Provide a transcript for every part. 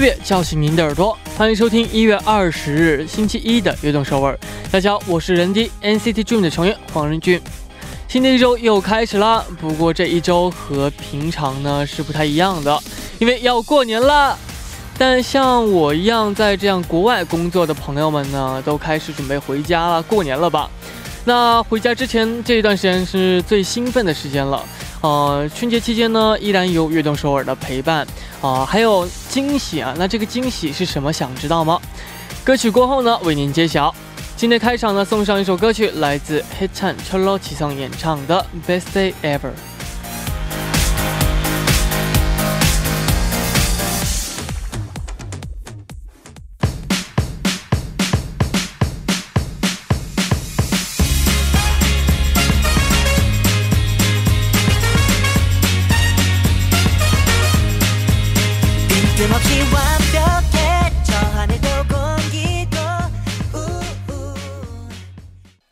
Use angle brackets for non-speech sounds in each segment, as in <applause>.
乐叫醒您的耳朵，欢迎收听一月二十日星期一的悦动首尔。大家好，我是人低 NCT Dream 的成员黄仁俊。新的一周又开始啦，不过这一周和平常呢是不太一样的，因为要过年了。但像我一样在这样国外工作的朋友们呢，都开始准备回家了，过年了吧？那回家之前这一段时间是最兴奋的时间了。呃，春节期间呢，依然有悦动首尔的陪伴啊，还有惊喜啊。那这个惊喜是什么？想知道吗？歌曲过后呢，为您揭晓。今天开场呢，送上一首歌曲，来自 Hitchan Cholo 齐颂演唱的《Best Day Ever》。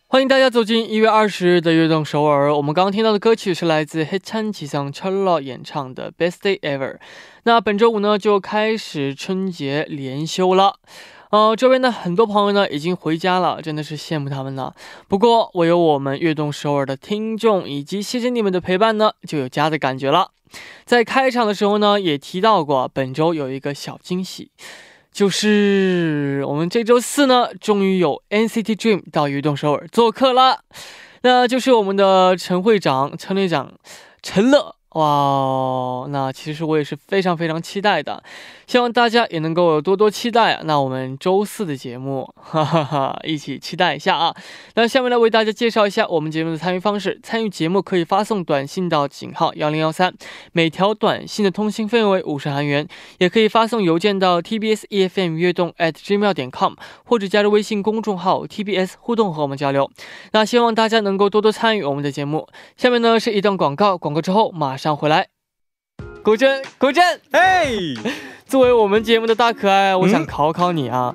欢迎大家走进一月二十日的悦动首尔。我们刚刚听到的歌曲是来自黑川吉桑 Cholo 演唱的《Best Day Ever》。那本周五呢就开始春节连休了。呃，这边呢很多朋友呢已经回家了，真的是羡慕他们了。不过我有我们悦动首尔的听众以及谢谢你们的陪伴呢，就有家的感觉了。在开场的时候呢也提到过，本周有一个小惊喜。就是我们这周四呢，终于有 NCT Dream 到鱼洞首尔做客了，那就是我们的陈会长、陈队长、陈乐。哇，那其实我也是非常非常期待的，希望大家也能够多多期待啊。那我们周四的节目，<laughs> 哈哈哈，一起期待一下啊。那下面来为大家介绍一下我们节目的参与方式。参与节目可以发送短信到井号幺零幺三，每条短信的通信费为五十韩元，也可以发送邮件到 tbs efm 悦动 at gmail 点 com，或者加入微信公众号 tbs 互动和我们交流。那希望大家能够多多参与我们的节目。下面呢是一段广告，广告之后马。上回来，古镇，古镇，嘿，作为我们节目的大可爱，我想考考你啊，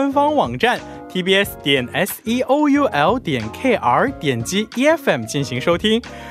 官方网站。tbs 点 s e o u l 点 k r 点击 e f m 进行收听，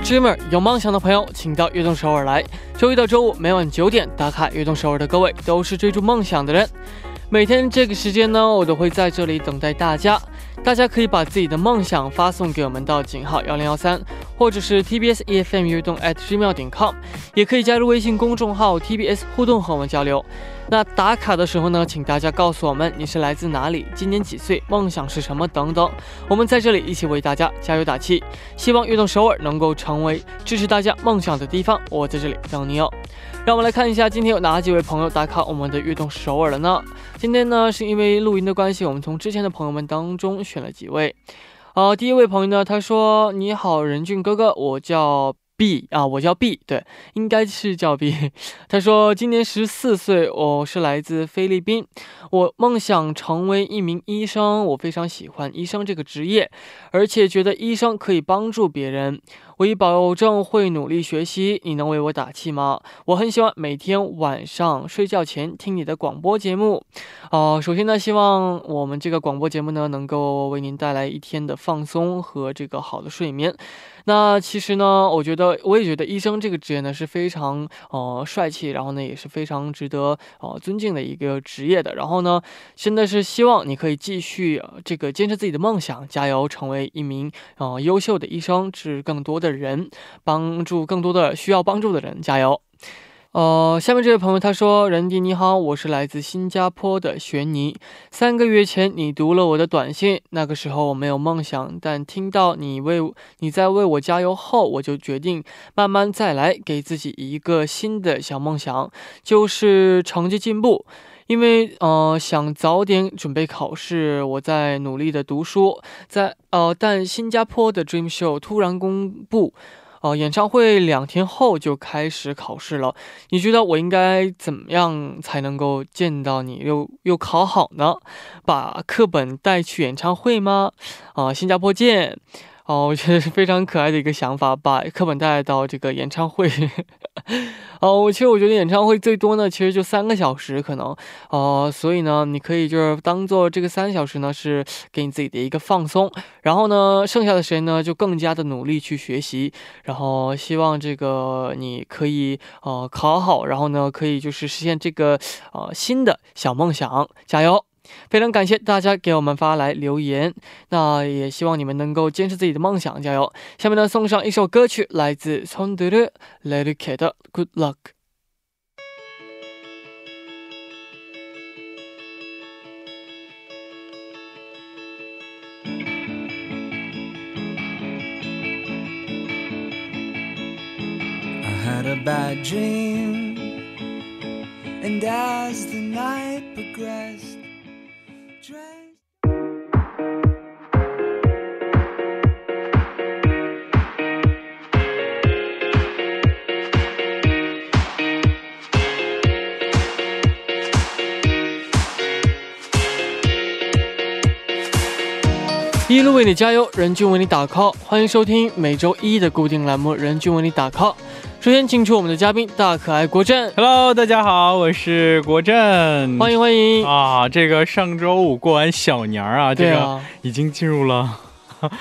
Dreamer，有梦想的朋友，请到悦动首尔来。周一到周五每晚九点打卡悦动首尔的各位，都是追逐梦想的人。每天这个时间呢，我都会在这里等待大家。大家可以把自己的梦想发送给我们到井号幺零幺三，或者是 TBS EFM 悦动 at gmail 点 com，也可以加入微信公众号 TBS 互动和我们交流。那打卡的时候呢，请大家告诉我们你是来自哪里，今年几岁，梦想是什么等等。我们在这里一起为大家加油打气，希望悦动首尔能够成为支持大家梦想的地方。我在这里等你哦。让我们来看一下今天有哪几位朋友打卡我们的悦动首尔了呢？今天呢是因为录音的关系，我们从之前的朋友们当中选了几位。好，第一位朋友呢，他说：“你好，任俊哥哥，我叫。” B 啊，我叫 B，对，应该是叫 B。<laughs> 他说今年十四岁，我是来自菲律宾，我梦想成为一名医生，我非常喜欢医生这个职业，而且觉得医生可以帮助别人。我已保证会努力学习，你能为我打气吗？我很喜欢每天晚上睡觉前听你的广播节目。哦，首先呢，希望我们这个广播节目呢，能够为您带来一天的放松和这个好的睡眠。那其实呢，我觉得我也觉得医生这个职业呢是非常呃帅气，然后呢也是非常值得呃尊敬的一个职业的。然后呢，真的是希望你可以继续这个坚持自己的梦想，加油，成为一名呃优秀的医生，治更多的的人，帮助更多的需要帮助的人，加油。呃，下面这位朋友他说：“任迪你好，我是来自新加坡的玄尼。三个月前你读了我的短信，那个时候我没有梦想，但听到你为你在为我加油后，我就决定慢慢再来，给自己一个新的小梦想，就是成绩进步。因为呃想早点准备考试，我在努力的读书，在呃但新加坡的 Dream Show 突然公布。”哦，演唱会两天后就开始考试了。你觉得我应该怎么样才能够见到你又又考好呢？把课本带去演唱会吗？啊，新加坡见。哦，我觉得是非常可爱的一个想法，把课本带到这个演唱会。<laughs> 哦，我其实我觉得演唱会最多呢，其实就三个小时可能。哦，所以呢，你可以就是当做这个三小时呢是给你自己的一个放松，然后呢，剩下的时间呢就更加的努力去学习，然后希望这个你可以呃考好，然后呢可以就是实现这个呃新的小梦想，加油！非常感谢大家给我们发来留言，那也希望你们能够坚持自己的梦想，加油！下面呢，送上一首歌曲，来自 s o n d e r l e t k e t Good Luck。A bad dream, and as the night progressed. 为你加油，任俊为你打 call，欢迎收听每周一的固定栏目《任俊为你打 call》。首先，请出我们的嘉宾大可爱国振。Hello，大家好，我是国振，欢迎欢迎啊！这个上周五过完小年儿啊，这个已经进入了。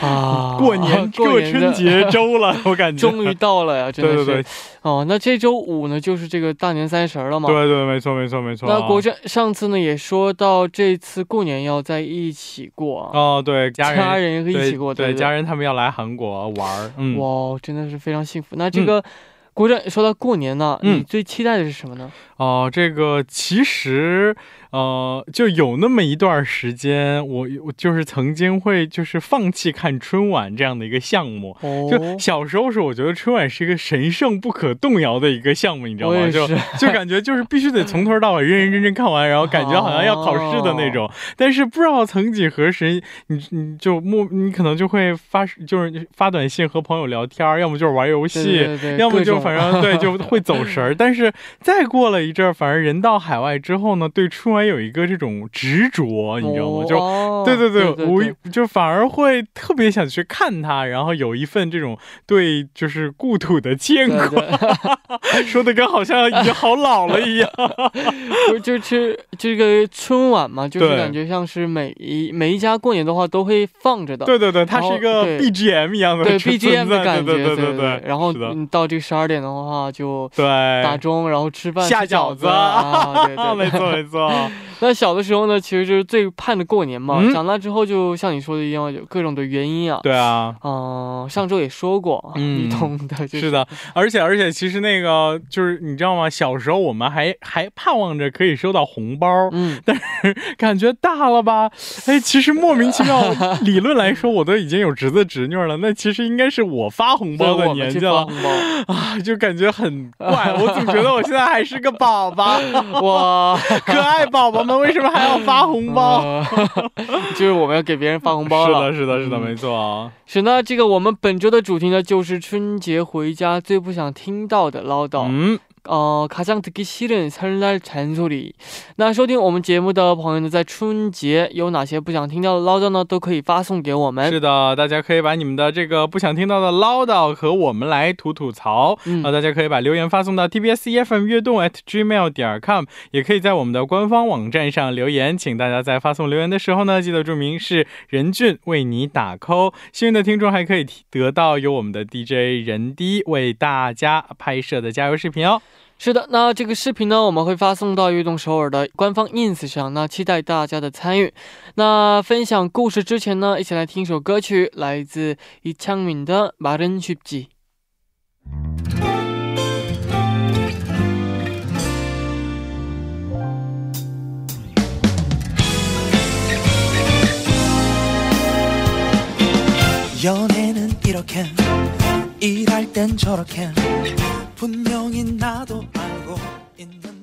啊，过年 <laughs> 过春节周了，<laughs> 我感觉终于到了呀，真的是。哦，那这周五呢，就是这个大年三十了嘛。对对，没错没错没错。那国政上次呢也说到，这次过年要在一起过。哦，对，家人家人一起过，对，家人他们要来韩国玩嗯，哇，真的是非常幸福。那这个。国政说到过年呢，你最期待的是什么呢？哦，这个其实。呃，就有那么一段时间，我我就是曾经会就是放弃看春晚这样的一个项目。就小时候是，我觉得春晚是一个神圣不可动摇的一个项目，你知道吗？就就感觉就是必须得从头到尾认认真真看完，然后感觉好像要考试的那种。<laughs> 但是不知道曾几何时，你你就莫你可能就会发就是发短信和朋友聊天，要么就是玩游戏，要么就反正对就会走神儿。但是再过了一阵儿，反而人到海外之后呢，对春晚。有一个这种执着，你知道吗？就对对对，无就反而会特别想去看它，然后有一份这种对就是故土的牵挂，<laughs> 说的跟好像已经好老了一样。<laughs> 就就是这个春晚嘛，就是感觉像是每一每一家过年的话都会放着的。对对对，它是一个 BGM 一样的，对 BGM 的感觉，对对对。然后到这十二点的话就对。打钟，然后吃饭下饺子啊，对对，<laughs> 没错没错。那小的时候呢，其实就是最盼着过年嘛。长大之后，就像你说的一样，有各种的原因啊。对啊，嗯，上周也说过，你懂的。是的，而且而且，其实那个就是你知道吗？小时候我们还还盼望着可以收到红包，嗯，但是 <laughs> 感觉大了吧？哎，其实莫名其妙，<laughs> 理论来说，我都已经有侄子侄女了，那其实应该是我发红包的年纪了 <laughs> 啊，就感觉很怪。我总觉得我现在还是个宝宝，哇，可爱宝宝们。为什么还要发红包？<laughs> 就是我们要给别人发红包了。是的，是的，是的，没错啊。是那这个我们本周的主题呢，就是春节回家最不想听到的唠叨。嗯。呃，가장듣기싫은설날잔소리。那收听我们节目的朋友呢，在春节有哪些不想听到的唠叨呢？都可以发送给我们。是的，大家可以把你们的这个不想听到的唠叨和我们来吐吐槽。嗯，大家可以把留言发送到 tbs efm 悦动 at gmail 点 com，也可以在我们的官方网站上留言。请大家在发送留言的时候呢，记得注明是任俊为你打 call。幸运的听众还可以得到由我们的 DJ 任迪为大家拍摄的加油视频哦。 是的，那这个视频呢，我们会发送到悦动首尔的官方 ins 上，那期待大家的参与。那分享故事之前呢，一起来听一首歌曲，来自이창민的《말은쉽지》。 분명히 나도 알고 있는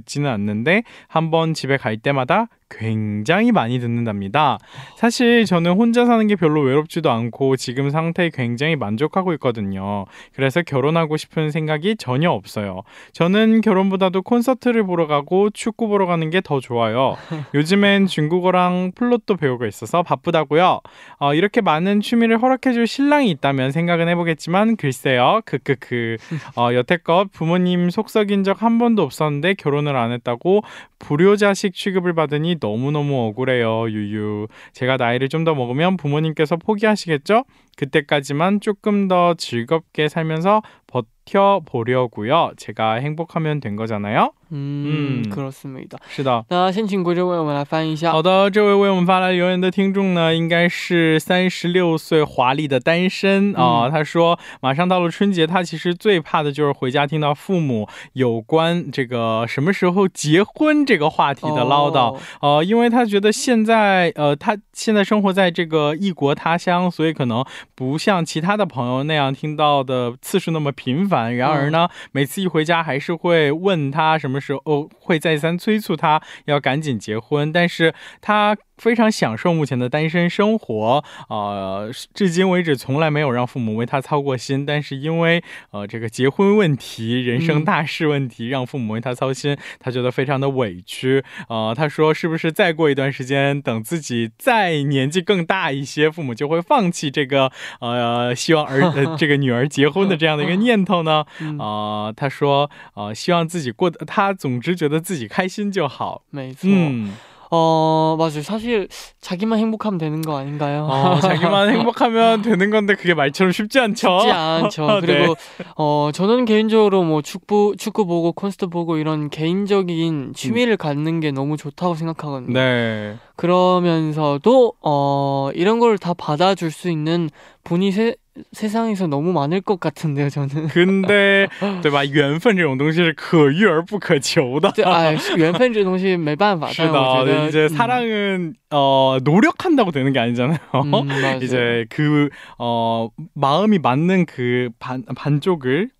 듣지는 않는데 한번 집에 갈 때마다 굉장히 많이 듣는답니다. 사실 저는 혼자 사는 게 별로 외롭지도 않고 지금 상태에 굉장히 만족하고 있거든요. 그래서 결혼하고 싶은 생각이 전혀 없어요. 저는 결혼보다도 콘서트를 보러 가고 축구 보러 가는 게 더 좋아요. <laughs> 요즘엔 중국어랑 플롯도 배우고 있어서 바쁘다고요. 어, 이렇게 많은 취미를 허락해줄 신랑이 있다면 생각은 해보겠지만 글쎄요. 크크크. 어, 여태껏 부모님 속 썩인 적 한 번도 없었는데 결혼을 안 했다고 불효자식 취급을 받으니 너무너무 억울해요, 유유. 제가 나이를 좀 더 먹으면 부모님께서 포기하시겠죠? 그때까지만 조금 더 즐겁게 살면서 버텨보려고요. 제가 행복하면 된 거잖아요. 嗯，可是没的。是的。那先请国珍为我们来翻译一下。好的，这位为我们发来留言的听众呢，应该是三十六岁华丽的单身啊。他说，马上到了春节，他其实最怕的就是回家听到父母有关这个什么时候结婚这个话题的唠叨。呃，因为他觉得现在呃，他现在生活在这个异国他乡，所以可能不像其他的朋友那样听到的次数那么 频繁。然而呢，每次一回家还是会问他什么。时候会再三催促他要赶紧结婚，但是他。非常享受目前的单身生活，呃，至今为止从来没有让父母为他操过心。但是因为呃这个结婚问题、人生大事问题，让父母为他操心，他觉得非常的委屈。呃，他说是不是再过一段时间，等自己再年纪更大一些，父母就会放弃这个呃希望儿这个女儿结婚的这样的一个念头呢？<laughs> 啊，他说呃希望自己过得，他总之觉得自己开心就好。没错。嗯。 어 맞아요. 사실 자기만 행복하면 되는 거 아닌가요? 어, 자기만 <laughs> 행복하면 되는 건데 그게 말처럼 쉽지 않죠. 쉽지 않죠. <laughs> 네. 그리고 네. 어 저는 개인적으로 뭐 축구 축구 보고 콘서트 보고 이런 개인적인 취미를 음. 갖는 게 너무 좋다고 생각하거든요. 네. 그러면서도 어 이런 걸 다 받아줄 수 있는 분이 세, 세상에서 너무 많을 것 같은데요, 저는. 근데 <laughs> 对吧缘分这种东西是可遇而不可求的。对，哎，缘分这东西没办法。是的， <laughs> 이제 사랑은 어 노력한다고 되는 게 아니잖아요. 음, <laughs> 이제 그 어 마음이 맞는 그 반 반쪽을 꼭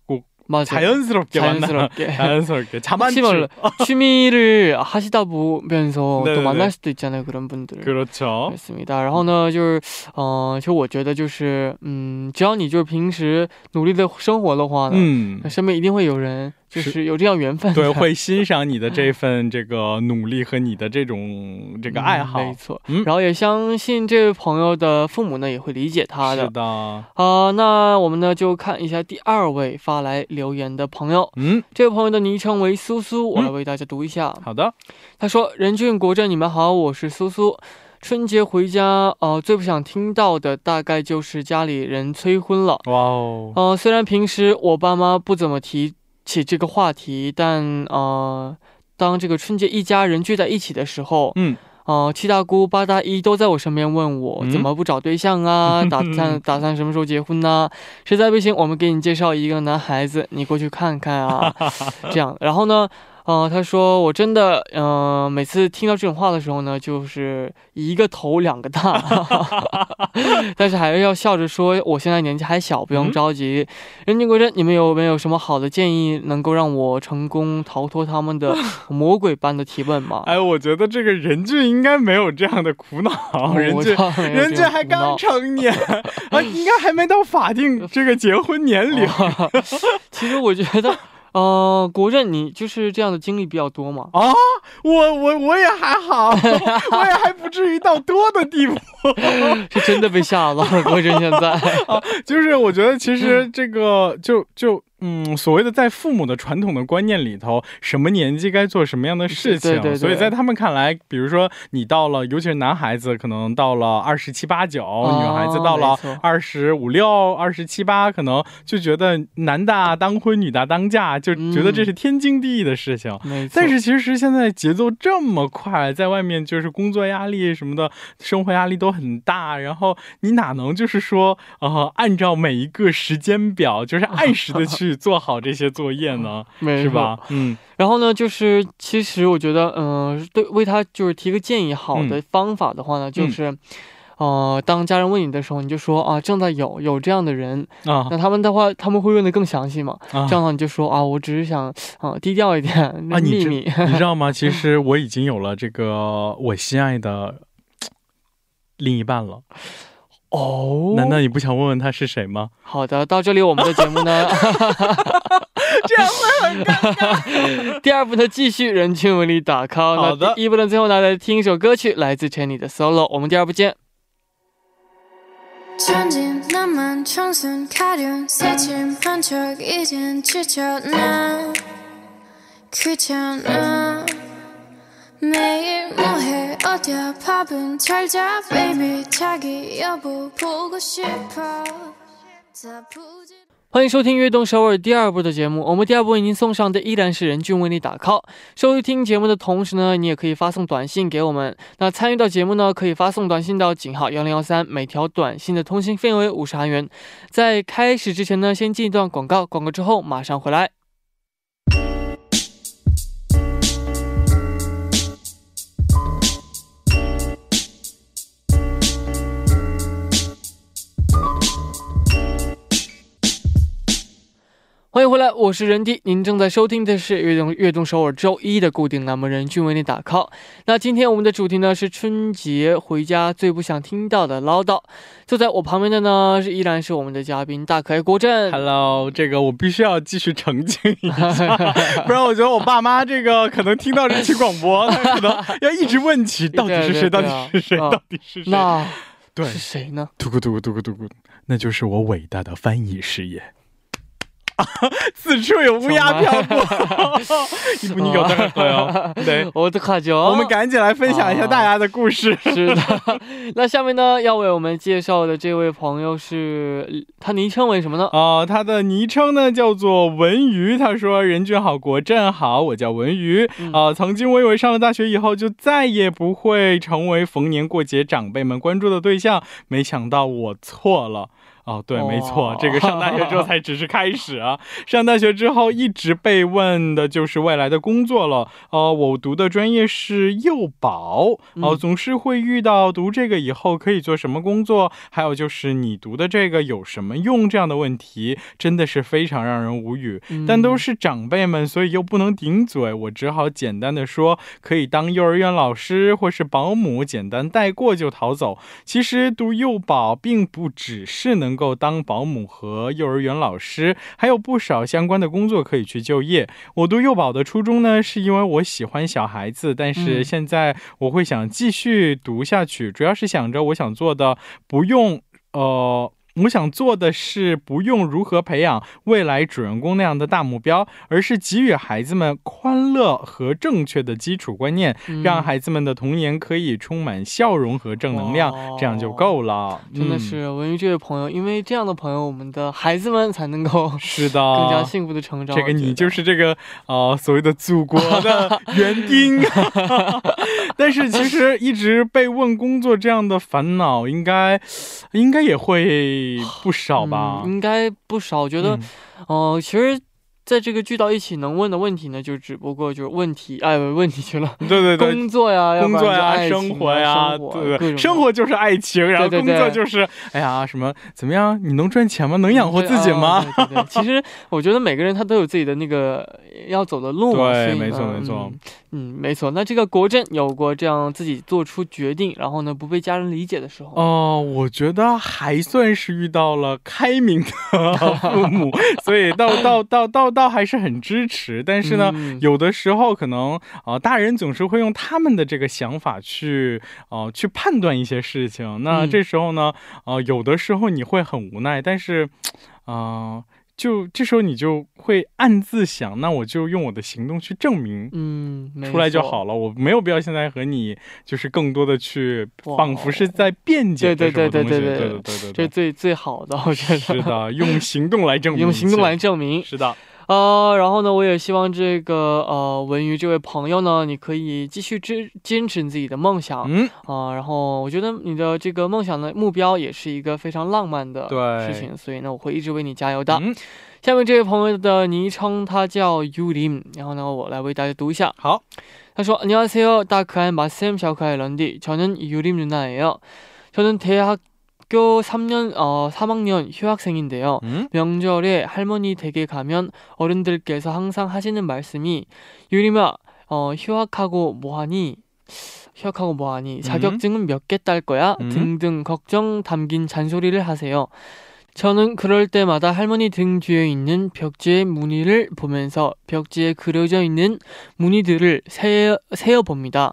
맞아요. 자연스럽게 자연스럽게 만나, 자연스럽게 자만추 <laughs> 취미를 하시다 보면서 또 만날 수도 있잖아요 그런 분들 그렇죠 맞습니다 然后呢就是呃就我觉得就是嗯只要你就是平时努力的生活的话呢嗯身边一定会有人 就是有这样缘分，对，会欣赏你的这份这个努力和你的这种这个爱好，没错。嗯，然后也相信这位朋友的父母呢也会理解他的。是的。好，那我们呢就看一下第二位发来留言的朋友。嗯，这位朋友的昵称为苏苏，我来为大家读一下。好的。他说：“任俊国政，你们好，我是苏苏。春节回家，呃，最不想听到的大概就是家里人催婚了。哇哦。呃，虽然平时我爸妈不怎么提。”起这个话题，但呃，当这个春节一家人聚在一起的时候，嗯，呃，七大姑八大姨都在我身边问我嗯怎么不找对象啊，打算 <laughs> 打算什么时候结婚呢？实在不行，我们给你介绍一个男孩子，你过去看看啊，<laughs> 这样。然后呢，呃，他说我真的，呃，每次听到这种话的时候呢，就是一个头两个大，<laughs> 但是还是要笑着说，我现在年纪还小，不用嗯着急。任俊国珍，你们有没有什么好的建议，能够让我成功逃脱他们的 <laughs> 魔鬼般的提问吗？哎，我觉得这个任俊应该没有这样的苦恼，<laughs> 任俊。我倒没有任俊还刚成年啊，应该还没到法定这个结婚年龄。其实我觉得，呃，国振你就是这样的经历比较多嘛。啊，我我我也还好，<laughs> 我也还不至于到多的地步。<laughs> 是真的被吓到了，国振现在。<laughs> 就是我觉得其实这个就就嗯，所谓的在父母的传统的观念里头，什么年纪该做什么样的事情，对对对。所以在他们看来，比如说你到了，尤其是男孩子，可能到了二十七八九，女孩子到了二十五六、二十七八，可能就觉得男大当婚，女大当嫁，就觉得这是天经地义的事情。但是其实现在节奏这么快，在外面就是工作压力什么的，生活压力都很大，然后你哪能就是说，呃，按照每一个时间表，就是按时的去做好这些作业呢？<laughs> 没是吧？嗯然后呢，就是其实我觉得，嗯、对，为他就是提个建议，好的方法的话呢，就是。呃，当家人问你的时候，你就说啊，正在有有这样的人，啊那他们的话，他们会问的更详细嘛？啊这样的话你就说啊，我只是想啊低调一点，那啊，你知秘密。你知道吗？其实 <laughs> 我已经有了这个我心爱的另一半了。哦，难道你不想问问他是谁吗？好的，到这里我们的节目呢，<laughs> 这样会很尴尬。第二部呢继续人均文理打 call。好的第一部呢最后呢来听一首歌曲，来自陈妮的 solo。我们第二部见。 매일 뭐해 어디야 밥은 잘자 baby 자기 여보 보고 싶어 다 부지 欢迎收听《悦动首尔》第二部的节目。我们第二部为您送上的依然是任俊为你打 call。收听节目的同时呢，你也可以发送短信给我们。那参与到节目呢，可以发送短信到井号幺零幺三，每条短信的通信费为五十韩元。在开始之前呢，先进一段广告，广告之后马上回来。 我是任迪，您正在收听的是悦动悦动首尔周一的固定栏目《人均为你打 call》。那今天我们的主题呢是春节回家最不想听到的唠叨。坐在我旁边的呢是依然是我们的嘉宾大可爱郭振。<laughs> Hello，这个我必须要继续澄清一下，不然我觉得我爸妈这个可能听到这期广播，他可能要一直问起到底是谁，到底是谁，啊到底是谁。那对，是谁呢？<laughs> 嘟咕嘟咕嘟咕嘟咕，那就是我伟大的翻译事业。<laughs> 此处有乌鸦飘过，你有朋友？我的卡叫。我们赶紧来分享一下大家的故事。是的，<laughs> 那下面呢，要为我们介绍的这位朋友是，他昵称为什么呢？啊，他的昵称呢叫做文鱼。他说：“人俊好，国正好，我叫文鱼啊。曾经我以为上了大学以后就再也不会成为逢年过节长辈们关注的对象，没想到我错了。”哦，对，没错哦，这个上大学之后才只是开始啊。上大学之后一直被问的就是未来的工作了。呃，我读的专业是幼保，哦、嗯总是会遇到读这个以后可以做什么工作，还有就是你读的这个有什么用这样的问题，真的是非常让人无语。嗯但都是长辈们，所以又不能顶嘴，我只好简单的说，可以当幼儿园老师或是保姆，简单带过就逃走。其实读幼保并不只是能够当保姆和幼儿园老师，还有不少相关的工作可以去就业。我读幼保的初衷呢，是因为我喜欢小孩子，但是嗯现在我会想继续读下去，主要是想着我想做的不用呃。我想做的是不用如何培养未来主人公那样的大目标，而是给予孩子们欢乐和正确的基础观念，让孩子们的童年可以充满笑容和正能量，这样就够了。真的是文玉这位朋友，因为这样的朋友，我们的孩子们才能够 <laughs> 是的更加幸福的成长。这个你就是这个呃所谓的祖国的 <laughs> 园丁。<laughs> 但是其实一直被问工作这样的烦恼，应该应该也会不少吧？应该不少。我觉得，哦，其实。在这个聚到一起能问的问题呢，就只不过就是问题，哎，问题去了。对对对，工作呀，工作呀，生活呀，对对，生活就是爱情，然后工作就是，哎呀，什么怎么样？你能赚钱吗？能养活自己吗？对对，其实我觉得每个人他都有自己的那个要走的路。对，没错没错。嗯，没错。那这个国振有过这样自己做出决定，然后呢不被家人理解的时候？哦，我觉得还算是遇到了开明的 <laughs> 父母，所以到到到到到。倒还是很支持，但是呢，有的时候可能啊，大人总是会用他们的这个想法去呃去判断一些事情。那这时候呢，呃，有的时候你会很无奈，但是啊，就这时候你就会暗自想，那我就用我的行动去证明，嗯，出来就好了。我没有必要现在和你就是更多的去，仿佛是在辩解对对对对对对对对，这最最好的，我觉得。是的，用行动来证明，<laughs> 用行动来证明，是的。呃，然后呢，我也希望这个呃文娱这位朋友呢，你可以继续坚坚持自己的梦想，嗯啊，然后我觉得你的这个梦想的目标也是一个非常浪漫的事情，所以呢，我会一直为你加油的。下面这位朋友的昵称他叫 Ulim，然后呢，我来为大家读一下。好，他说：“안녕하세요다크한마셈샤카의런디저는유림누나예요저는대학 학교 3년 어 3학년 휴학생인데요. 음? 명절에 할머니 댁에 가면 어른들께서 항상 하시는 말씀이 유리마 어 휴학하고 뭐하니? 휴학하고 뭐하니? 음? 자격증은 몇 개 딸 거야? 음? 등등 걱정 담긴 잔소리를 하세요. 저는 그럴 때마다 할머니 등 뒤에 있는 벽지의 무늬를 보면서 벽지에 그려져 있는 무늬들을 세어, 세어 봅니다.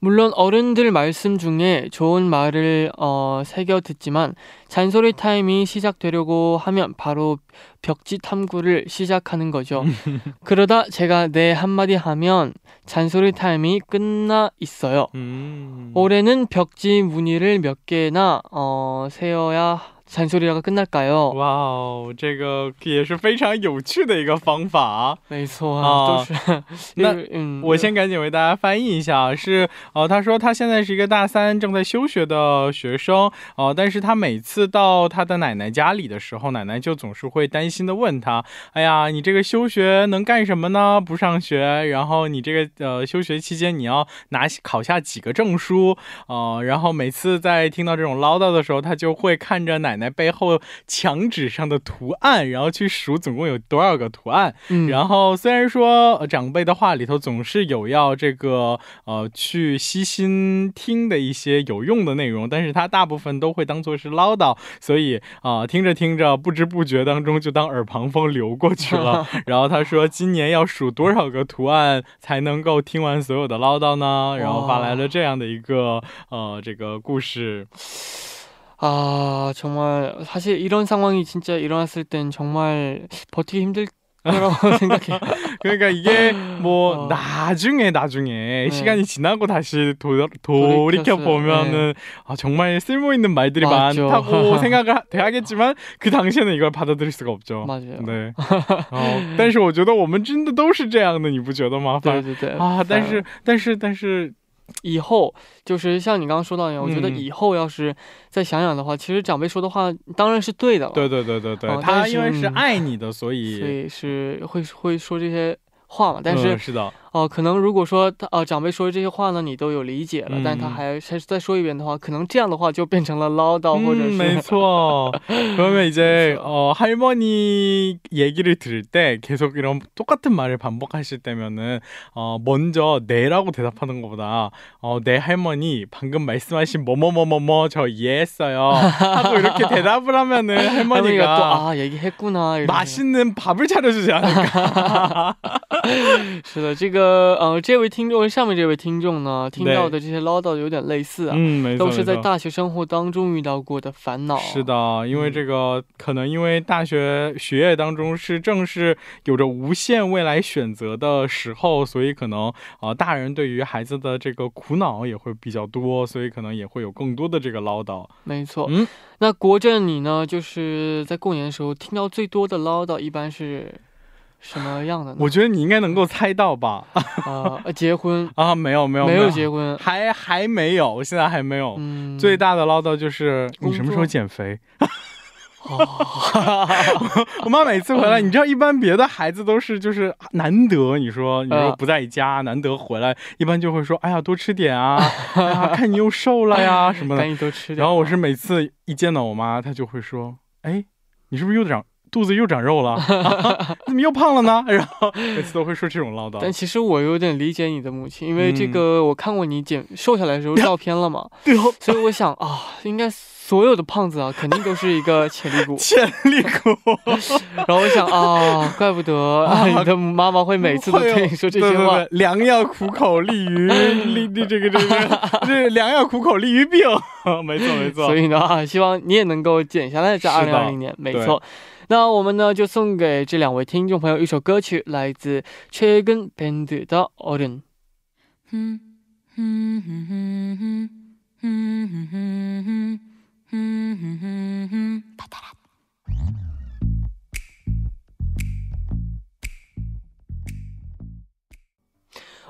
물론 어른들 말씀 중에 좋은 말을 어, 새겨 듣지만 잔소리 타임이 시작되려고 하면 바로 벽지 탐구를 시작하는 거죠. <laughs> 그러다 제가 네 한마디 하면 잔소리 타임이 끝나 있어요. 음. 올해는 벽지 무늬를 몇 개나 어, 세어야 残数第二个跟那改哦，哇哦，这个也是非常有趣的一个方法，没错啊，<laughs> 都是。那嗯，我先赶紧为大家翻译一下，是哦，他说他现在是一个大三正在休学的学生哦，但是他每次到他的奶奶家里的时候，奶奶就总是会担心的问他，哎呀，你这个休学能干什么呢？不上学，然后你这个呃休学期间你要拿考下几个证书哦，然后每次在听到这种唠叨的时候，他就会看着奶。奶背后墙纸上的图案，然后去数总共有多少个图案。嗯，然后虽然说长辈的话里头总是有要这个呃去悉心听的一些有用的内容，但是他大部分都会当做是唠叨，所以啊听着听着不知不觉当中就当耳旁风流过去了。<laughs> 然后他说今年要数多少个图案才能够听完所有的唠叨呢？然后发来了这样的一个呃这个故事。 아 정말 사실 이런 상황이 진짜 일어났을 땐 정말 버티기 힘들 <laughs> 거라고 생각해요. 그러니까 이게 뭐 어. 나중에 나중에 네. 시간이 지나고 다시 도, 돌이켜 보면은 네. 아, 정말 쓸모 있는 말들이 맞죠. 많다고 생각을 <laughs> 하겠지만 그 당시에는 이걸 받아들일 수가 없죠. 맞아요. 네. <laughs> 어, 但是我觉得我们真的都是这样的，你不觉得吗？啊，但是但是但是 以后就是像你刚刚说到一样，我觉得以后要是再想想的话，其实长辈说的话当然是对的了。对对对对对，他因为是爱你的，所以所以是会会说这些话嘛。但是是的。哦，可能如果说他呃长辈说的这些话呢，你都有理解了，但他还还是再说一遍的话，可能这样的话就变成了唠叨，或者是没错。<laughs> 그러면이제어할머니얘기를들을때계속이런똑같은말을반복하실때면은어먼저네라고대답하는것보다어네할머니방금말씀하신뭐뭐뭐뭐뭐저이해했어요하고이렇게대답을하면은할머니가또아얘기했구나맛있는밥을차려주지않을까<laughs> <laughs> 是的，这个。 个呃，这位听众上面这位听众呢，听到的这些唠叨有点类似啊，嗯，没错，都是在大学生活当中遇到过的烦恼。是的，因为这个可能因为大学学业当中是正是有着无限未来选择的时候，所以可能啊，大人对于孩子的这个苦恼也会比较多，所以可能也会有更多的这个唠叨。没错，嗯，那国政你呢，就是在过年的时候听到最多的唠叨一般是？什么样的？我觉得你应该能够猜到吧？啊，结婚 <laughs> 啊？没有没有没有结婚，还还没有，现在还没有。嗯，最大的唠叨就是你什么时候减肥？<laughs> 我妈每次回来，你知道，一般别的孩子都是就是难得，你说你说不在家，难得回来，一般就会说，哎呀，多吃点啊，<laughs> 看你又瘦了呀什么的，赶紧多吃点。然后我是每次一见到我妈，她就会说，哎，你是不是又长？肚子又长肉了，<laughs> <laughs> 怎么又胖了呢？<laughs> 然后每次都会说这种唠叨。但其实我有点理解你的母亲，因为这个我看过你减瘦下来的时候照片了嘛。对哦。所以我想啊，应该所有的胖子啊，肯定都是一个潜力股。潜力股。然后我想啊，怪不得你的妈妈会每次都对你说这些话。良药苦口利于利，这个这个这良药苦口利于病。没错没错。所以呢，希望你也能够减下来，在二零二零年。没错。那我们呢就送给这两位听众朋友一首歌曲，来自최근밴드의哦른。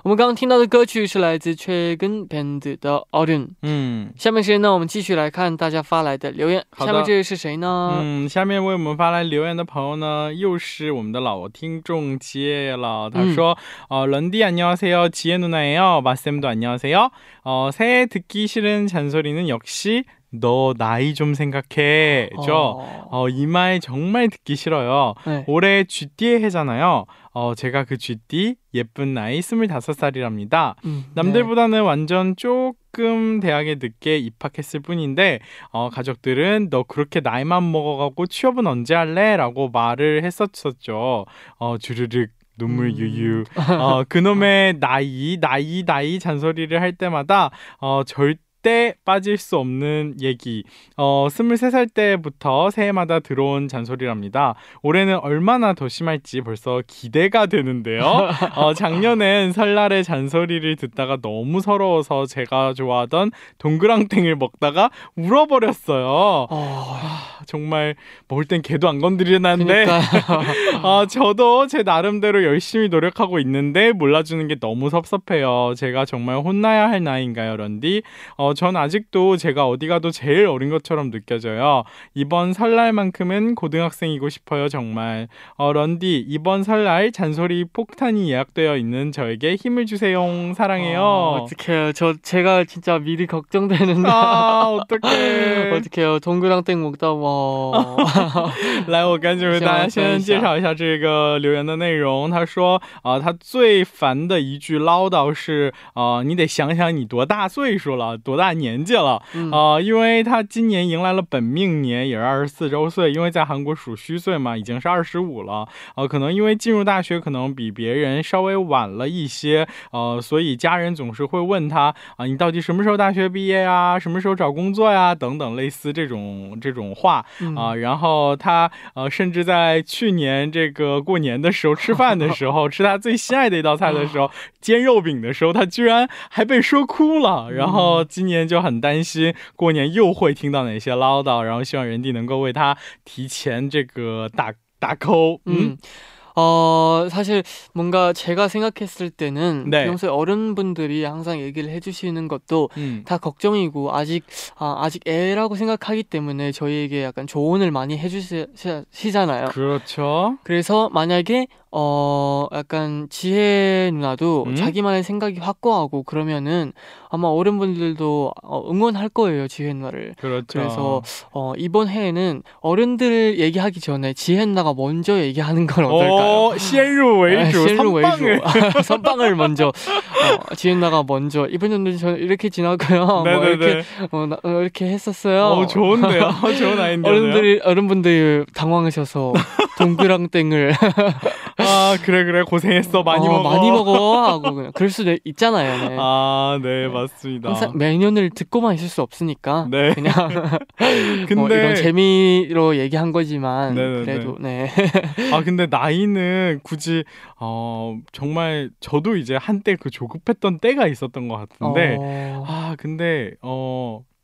我们刚刚听到的歌曲是来自최근 band 的 Autumn。嗯，下面时间呢，我们继续来看大家发来的留言。下面这位是谁呢？嗯，下面为我们发来留言的朋友呢，又是我们的老听众杰了。他说：“哦，런디안녕하세요지혜누나예요마쌤도안녕하세요어새해듣기싫은잔소리는역시 너 나이 좀 생각해죠. 어. 어, 이말 정말 듣기 싫어요. 네. 올해 쥐띠의 해잖아요. 어, 제가 그 쥐띠 예쁜 나이 25살이랍니다. 음, 남들보다는 네. 완전 조금 대학에 늦게 입학했을 뿐인데 어, 가족들은 너 그렇게 나이만 먹어가고 취업은 언제 할래? 라고 말을 했었었죠. 어, 주르륵 눈물 음. 유유. <laughs> 어, 그놈의 나이, 나이, 나이 잔소리를 할 때마다 어, 절대 절대 빠질 수 없는 얘기. 어, 23살 때부터 새해마다 들어온 잔소리랍니다. 올해는 얼마나 더 심할지 벌써 기대가 되는데요. 어, 작년엔 설날에 잔소리를 듣다가 너무 서러워서 제가 좋아하던 동그랑땡을 먹다가 울어버렸어요. 어... 정말 먹을 땐 개도 안 건드리는데 아, 저도 제 나름대로 열심히 노력하고 있는데 몰라주는 게 너무 섭섭해요. 제가 정말 혼나야 할 나이인가요, 런디? 어, 전 아직도 제가 어디 가도 제일 어린 것처럼 느껴져요. 이번 설날만큼은 고등학생이고 싶어요, 정말. 어, 런디, 이번 설날 잔소리 폭탄이 예약되어 있는 저에게 힘을 주세요. 사랑해요. 어, 어떡해요. 저, 제가 진짜 미리 걱정되는. 아, 어떡해. <laughs> 어떡해요. 동그랑땡 먹다 뭐. <laughs> 来，我赶紧为大家先介绍一下这个留言的内容。他说，啊，他最烦的一句唠叨是，啊，你得想想你多大岁数了，多 大年纪了，啊，因为他今年迎来了本命年，也是二十四周岁，因为在韩国属虚岁嘛，已经是二十五了，啊，可能因为进入大学可能比别人稍微晚了一些，呃，所以家人总是会问他，啊，你到底什么时候大学毕业呀？什么时候找工作呀？等等类似这种这种话，啊，然后他，呃，甚至在去年这个过年的时候吃饭的时候，<laughs> 吃他最心爱的一道菜的时候，<laughs> 煎肉饼的时候，他居然还被说哭了，然后今年。年就很担心过年又会听到哪些唠叨，然后希望人弟能够为他提前这个打打 call。嗯。 어, 사실 뭔가 제가 생각했을 때는 네. 평소에 어른분들이 항상 얘기를 해주시는 것도 음. 다 걱정이고 아직 아, 아직 애라고 생각하기 때문에 저희에게 약간 조언을 많이 해주시잖아요. 그렇죠. 그래서 만약에 어 약간 지혜 누나도 음? 자기만의 생각이 확고하고 그러면은 아마 어른분들도 어, 응원할 거예요 지혜 누나를. 그렇죠. 그래서 어 이번 해에는 어른들 얘기하기 전에 지혜 누나가 먼저 얘기하는 건 어떨까 요? 시엔루 웨이주 선빵을 선빵을 먼저 어, 지혜 누나가 먼저 이번 연도 저는 이렇게 지나고요. 뭐 이렇게 어, 나, 어, 이렇게 했었어요. 어, 좋은데요. <laughs> 좋은 아이디어 어른들이 어른분들이 당황하셔서 동그랑 땡을 <laughs> 아 그래 그래 고생했어 많이 어, 먹어 많이 먹어 하고 그냥 그럴 수도 있잖아요. 네. 아, 네, 맞습니다. 항상 매년을 듣고만 있을 수 없으니까 네. 그냥 <laughs> 근데 뭐 이런 재미로 얘기한 거지만 네네네. 그래도 네. 아 <laughs> 근데 나이는 굳이 어 정말 저도 이제 한때 그 조급했던 때가 있었던 것 같은데 어, 아 근데 어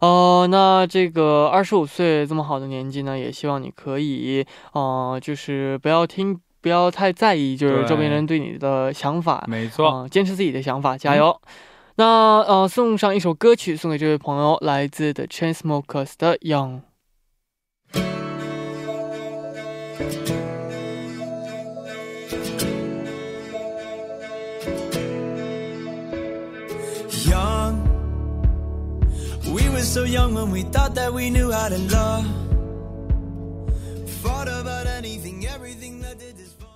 呃，那这个二十五岁这么好的年纪呢，也希望你可以，呃，就是不要听，不要太在意，就是周边人对你的想法，没错，呃坚持自己的想法，加油。那呃，送上一首歌曲送给这位朋友，来自 The Chainsmokers 的《young. were so young when we thought that we knew how to love. Fought about anything, everything that did this fun.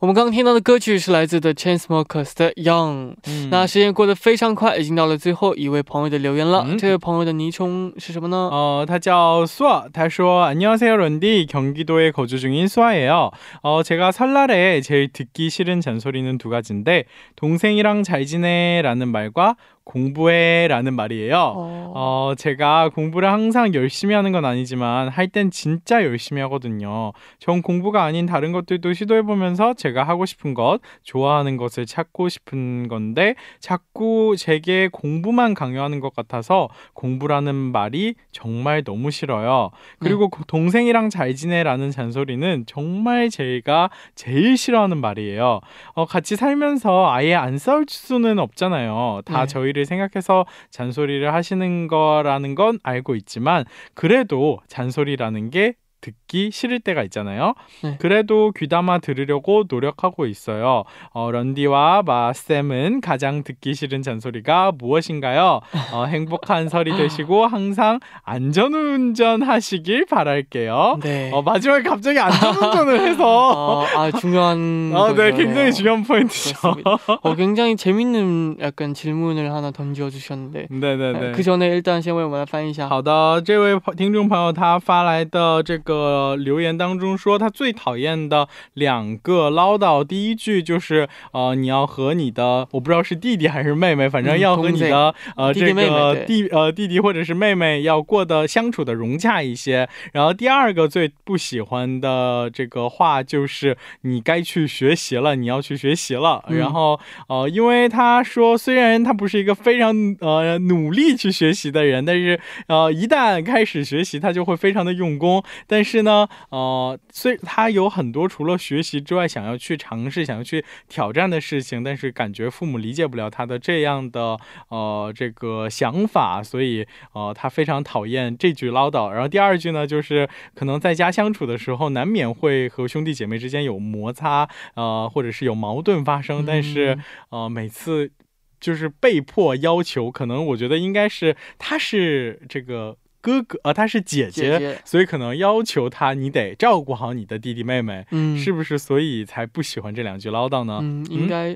我们刚刚听到的歌曲是来自 The Chainsmokers 的《Young》。嗯那时间过得非常快，已经到了最后一位朋友的留言了。嗯这位朋友的昵称是什么呢？어, 他叫 수아. 他说 안녕하세요, 런디. 경기도에 거주 중인 수아예요. 어, 제가 설날에 제일 듣기 싫은 잔소리는 두 가지인데 동생이랑 잘 지내라는 말과 공부해라는 말이에요. 어, 어, 제가 공부를 항상 열심히 하는 건 아니지만 할 땐 진짜 열심히 하거든요. 전 공부가 아닌 다른 것들도 시도해 보면서 제가 하고 싶은 것, 좋아하는 것을 찾고 싶은 건데 자꾸 제게 공부만 강요하는 것 같아서 공부라는 말이 정말 너무 싫어요. 그리고 고- 동생이랑 잘 지내라는 잔소리는 정말 제가 제일 싫어하는 말이에요. 어, 같이 살면서 아예 안 싸울 수는 없잖아요. 다 네. 저희 를 생각해서 잔소리를 하시는 거라는 건 알고 있지만 그래도 잔소리라는 게 듣기 싫을 때가 있잖아요. 네. 그래도 귀담아 들으려고 노력하고 있어요. 어, 런디와 마쌤은 가장 듣기 싫은 잔소리가 무엇인가요? 어, <laughs> 행복한 설이 되시고 항상 안전운전 하시길 바랄게요. 네. 어, 마지막에 갑자기 안전운전을 해서 <laughs> 어, 아 중요한. 아, 네, 거죠. 굉장히 중요한 포인트죠. 그렇습니다. 어, 굉장히 재밌는 약간 질문을 하나 던져 주셨는데. 对对对。 그 전에 일단 先为我们来翻译一下。好的，这位朋听众朋友他发来的这个 留言当中说，他最讨厌的两个唠叨，第一句就是呃，你要和你的我不知道是弟弟还是妹妹，反正嗯要和你的、呃这个弟呃弟弟或者是妹妹要过得相处的融洽一些。然后第二个最不喜欢的这个话就是你该去学习了，你要去学习了。嗯然后呃，因为他说虽然他不是一个非常呃努力去学习的人，但是呃，一旦开始学习，他就会非常的用功。但是呢，呃，虽他有很多除了学习之外想要去尝试、想要去挑战的事情，但是感觉父母理解不了他的这样的呃这个想法，所以呃他非常讨厌这句唠叨。然后第二句呢，就是可能在家相处的时候，难免会和兄弟姐妹之间有摩擦，呃，或者是有矛盾发生，但是。嗯呃，每次就是被迫要求，可能我觉得应该是他是这个哥哥，呃，他是姐姐，所以可能要求他你得照顾好你的弟弟妹妹，嗯，是不是？所以才不喜欢这两句唠叨呢？嗯，应该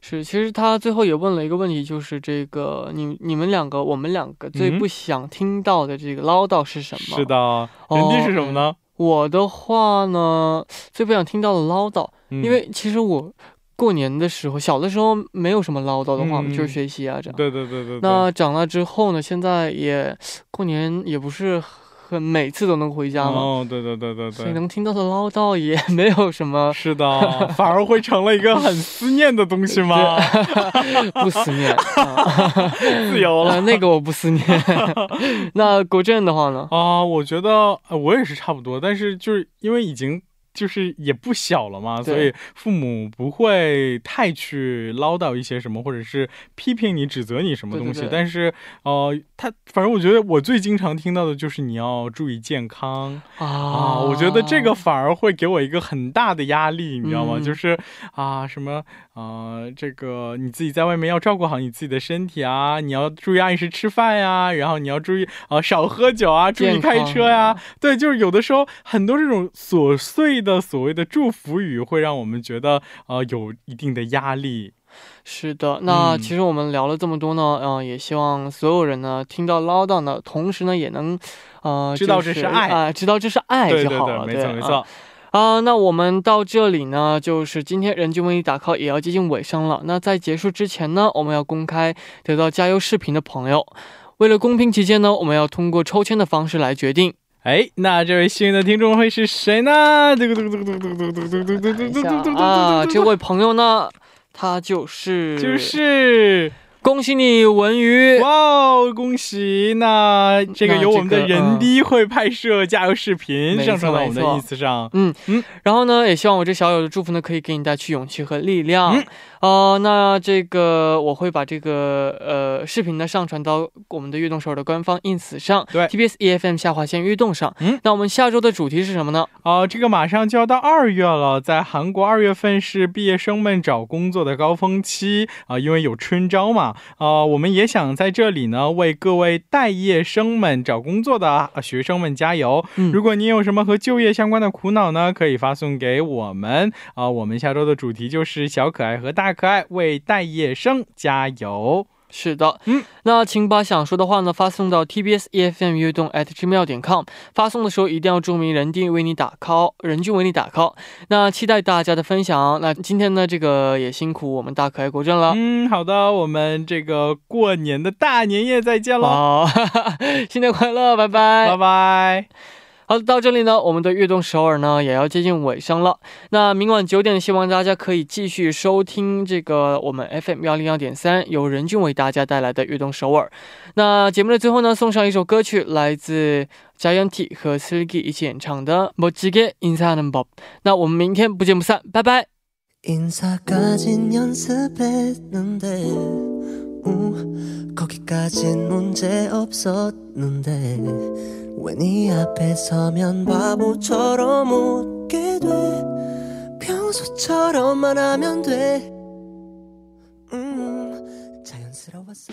是。其实他最后也问了一个问题，就是这个你你们两个，我们两个最嗯不想听到的这个唠叨是什么？是。的，人哦家是什么呢？我的话呢，最不想听到的唠叨，嗯因为其实我过年的时候，小的时候没有什么唠叨的话，嗯就是学习啊这样。对对对对对，那长大之后呢，现在也过年也不是很每次都能回家嘛，哦，对对对对所以对。能听到的唠叨也没有什么是的，<laughs> 反而会成了一个很思念的东西吗？<laughs> 不思念。啊 <laughs> 自由了呃那个我不思念。那国政的话呢？啊，我觉得呃我也是差不多，但是就是因为已经就是也不小了嘛，所以父母不会太去唠叨一些什么，或者是批评你、指责你什么东西。对对对但是，呃，他反正我觉得我最经常听到的就是你要注意健康啊，啊我觉得这个反而会给我一个很大的压力，你知道吗？嗯就是啊，什么呃，这个你自己在外面要照顾好你自己的身体啊，你要注意按时吃饭呀，然后你要注意啊、少喝酒啊，注意开车呀。对，就是有的时候很多这种琐碎的所谓的祝福语，会让我们觉得呃有一定的压力。是的，那嗯其实我们聊了这么多呢，嗯、也希望所有人呢听到唠叨呢，同时呢也能，呃，知道这是爱啊、知道这是爱对对对，就好了，没错没错。啊、那我们到这里呢，就是今天人均为你打 call 也要接近尾声了。那在结束之前呢，我们要公开得到加油视频的朋友。为了公平起见呢，我们要通过抽签的方式来决定。哎，那这位幸运的听众会是谁呢？嘟嘟嘟嘟嘟嘟嘟嘟嘟嘟嘟嘟等一下嘟嘟嘟嘟啊，这位朋友呢，他就是就是恭喜你文娱。哇哦，恭喜！那这个那由我们的人低会拍摄加油视频上传到我们的 ins 上。嗯嗯然后呢，也希望我这小友的祝福呢，可以给你带去勇气和力量。嗯呃，那这个我会把这个呃视频呢上传到我们的悦动首尔的官方 ins 上，对，TBS EFM 下划线悦动上。嗯，那我们下周的主题是什么呢？哦，这个马上就要到二月了，在韩国二月份是毕业生们找工作的高峰期啊、因为有春招嘛。啊、我们也想在这里呢为各位待业生们找工作的、啊学生们加油。嗯如果你有什么和就业相关的苦恼呢，可以发送给我们啊、我们下周的主题就是小可爱和大可爱为待业生加油。是的，嗯，那请把想说的话呢发送到 TBS EFM 悦动 at gmail 点 com，发送的时候一定要注明人定为你打 call，人均为你打 call。那期待大家的分享。那今天呢，这个也辛苦我们大可爱国政了。嗯，好的，我们这个过年的大年夜再见喽，好，<laughs> 新年快乐，拜拜，拜拜。好，到这里呢，我们的悦动首尔呢也要接近尾声了。那明晚九点，希望大家可以继续收听这个我们 FM 幺零幺点三由任俊为大家带来的悦动首尔。那节目的最后呢，送上一首歌曲，来自 Gianti 和 Silky 一起演唱的《멋지게인사하는 법》。那我们明天不见不散，拜拜。 거기까진 문제 없었는데 왜네 앞에 서면 바보처럼 웃게 돼? 평소처럼만 하면 돼. 음, 자연스러웠어.